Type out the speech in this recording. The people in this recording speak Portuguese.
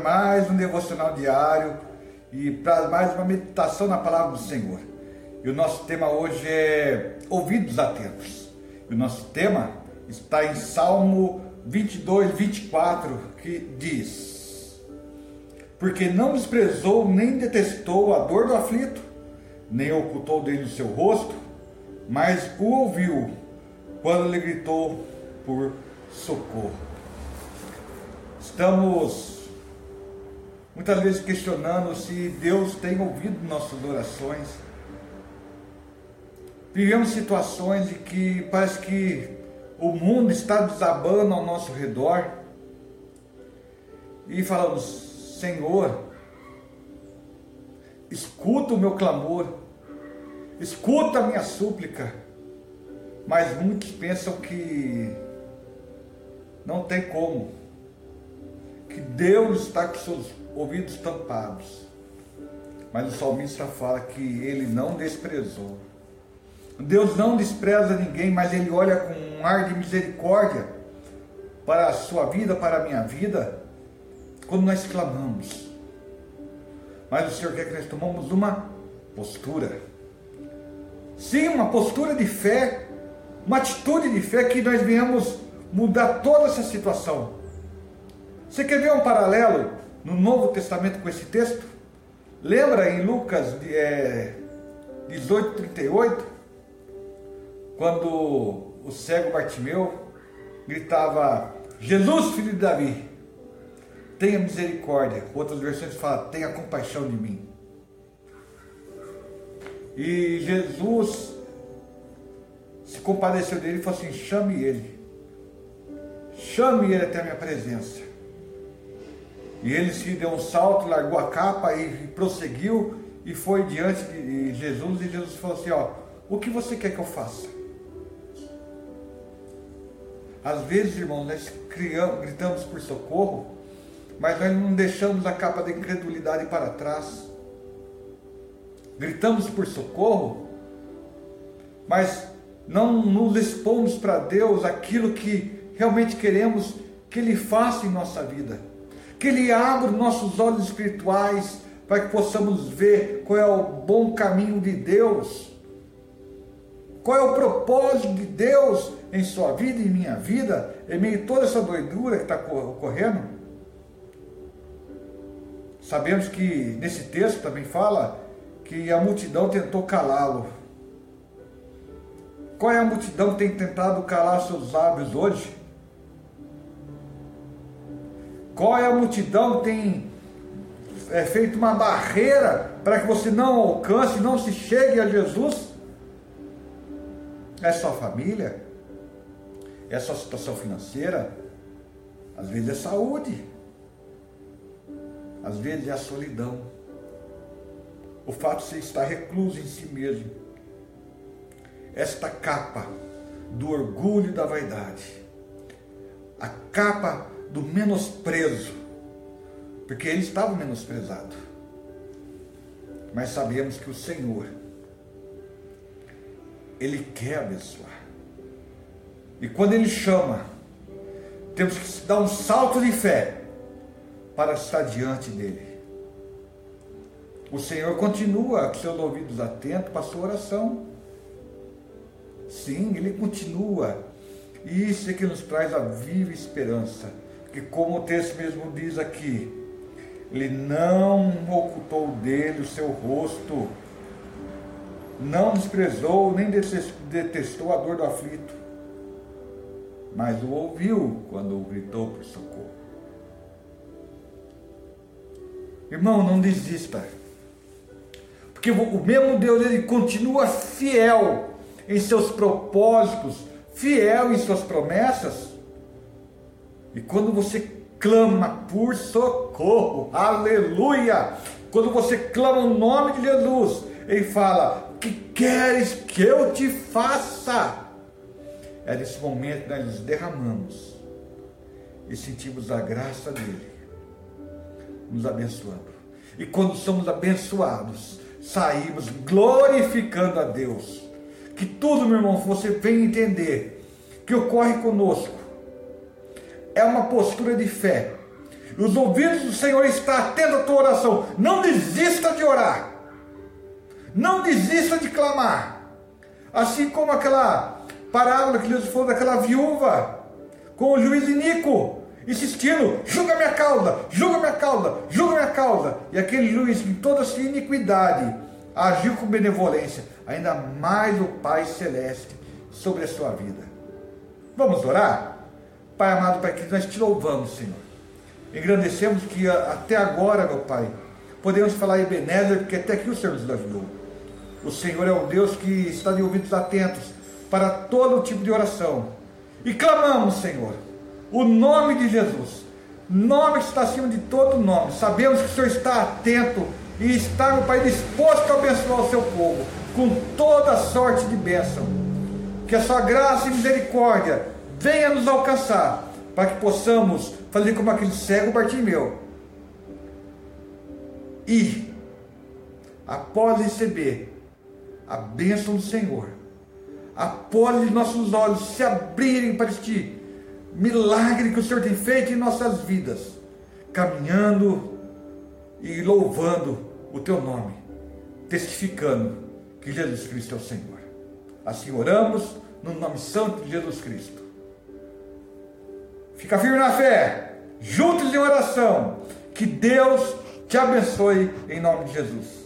mais um devocional diário e para mais uma meditação na palavra do Senhor. E o nosso tema hoje é ouvidos atentos. E o nosso tema está em Salmo 22, 24, que diz: Porque não desprezou nem detestou a dor do aflito, nem ocultou dele o seu rosto, mas o ouviu quando lhe gritou por socorro. Estamos muitas vezes questionando se Deus tem ouvido nossas orações. Vivemos situações em que parece que o mundo está desabando ao nosso redor e falamos: Senhor, escuta o meu clamor, escuta a minha súplica. Mas muitos pensam que não tem como que Deus está com seus ouvidos tampados. Mas o salmista fala que ele não desprezou. Deus não despreza ninguém, mas ele olha com um ar de misericórdia para a sua vida, para a minha vida, quando nós clamamos. Mas o Senhor quer que nós tomamos uma postura. Sim, uma postura de fé, uma atitude de fé que nós venhamos mudar toda essa situação. Você quer ver um paralelo no Novo Testamento com esse texto? Lembra em Lucas é, 18, 38? Quando o cego Bartimeu gritava: Jesus, filho de Davi, tenha misericórdia. Outras versões falam: tenha compaixão de mim. E Jesus se compadeceu dele e falou assim: chame ele. Chame ele até a minha presença. E ele se deu um salto, largou a capa e prosseguiu e foi diante de Jesus. E Jesus falou assim: Ó, o que você quer que eu faça? Às vezes, irmãos, nós criamos, gritamos por socorro, mas nós não deixamos a capa da incredulidade para trás. Gritamos por socorro, mas não nos expomos para Deus aquilo que realmente queremos que Ele faça em nossa vida que Ele abra nossos olhos espirituais para que possamos ver qual é o bom caminho de Deus, qual é o propósito de Deus em sua vida e em minha vida, em meio a toda essa doidura que está ocorrendo. Sabemos que nesse texto também fala que a multidão tentou calá-lo. Qual é a multidão que tem tentado calar seus lábios hoje? Qual é a multidão que tem é, feito uma barreira para que você não alcance, não se chegue a Jesus? É sua família? É sua situação financeira? Às vezes é saúde. Às vezes é a solidão. O fato de você estar recluso em si mesmo. Esta capa do orgulho e da vaidade. A capa do menosprezo, porque ele estava menosprezado. Mas sabemos que o Senhor, Ele quer abençoar. E quando Ele chama, temos que dar um salto de fé para estar diante dEle. O Senhor continua com seus ouvidos atentos para a sua oração. Sim, Ele continua. E isso é que nos traz a viva esperança que como o texto mesmo diz aqui, ele não ocultou dele o seu rosto, não desprezou nem detestou a dor do aflito, mas o ouviu quando gritou por socorro. Irmão, não desista. Porque o mesmo Deus ele continua fiel em seus propósitos, fiel em suas promessas. E quando você clama por socorro, aleluia! Quando você clama o nome de Jesus, ele fala: Que queres que eu te faça? É nesse momento que nós nos derramamos e sentimos a graça dele nos abençoando. E quando somos abençoados, saímos glorificando a Deus. Que tudo, meu irmão, você venha entender que ocorre conosco é uma postura de fé. Os ouvidos do Senhor estão atentos à tua oração. Não desista de orar. Não desista de clamar. Assim como aquela parábola que Jesus falou daquela viúva com o juiz Inico, insistindo: julga minha causa, julga minha causa, julga minha causa. E aquele juiz, em toda a sua iniquidade, agiu com benevolência, ainda mais o Pai Celeste sobre a sua vida. Vamos orar? Pai amado, Pai que nós te louvamos, Senhor. Engrandecemos que até agora, meu Pai, podemos falar Ebenezer, porque até aqui o Senhor nos ajudou. O Senhor é o Deus que está de ouvidos atentos para todo tipo de oração. E clamamos, Senhor, o nome de Jesus, nome que está acima de todo nome. Sabemos que o Senhor está atento e está, meu Pai, disposto a abençoar o seu povo com toda sorte de bênção. Que a sua graça e misericórdia venha nos alcançar, para que possamos fazer como aquele cego Bartimeu. E, após receber a bênção do Senhor, após nossos olhos se abrirem para este milagre que o Senhor tem feito em nossas vidas, caminhando e louvando o teu nome, testificando que Jesus Cristo é o Senhor. Assim oramos no nome santo de Jesus Cristo. Fica firme na fé, juntos em oração. Que Deus te abençoe em nome de Jesus.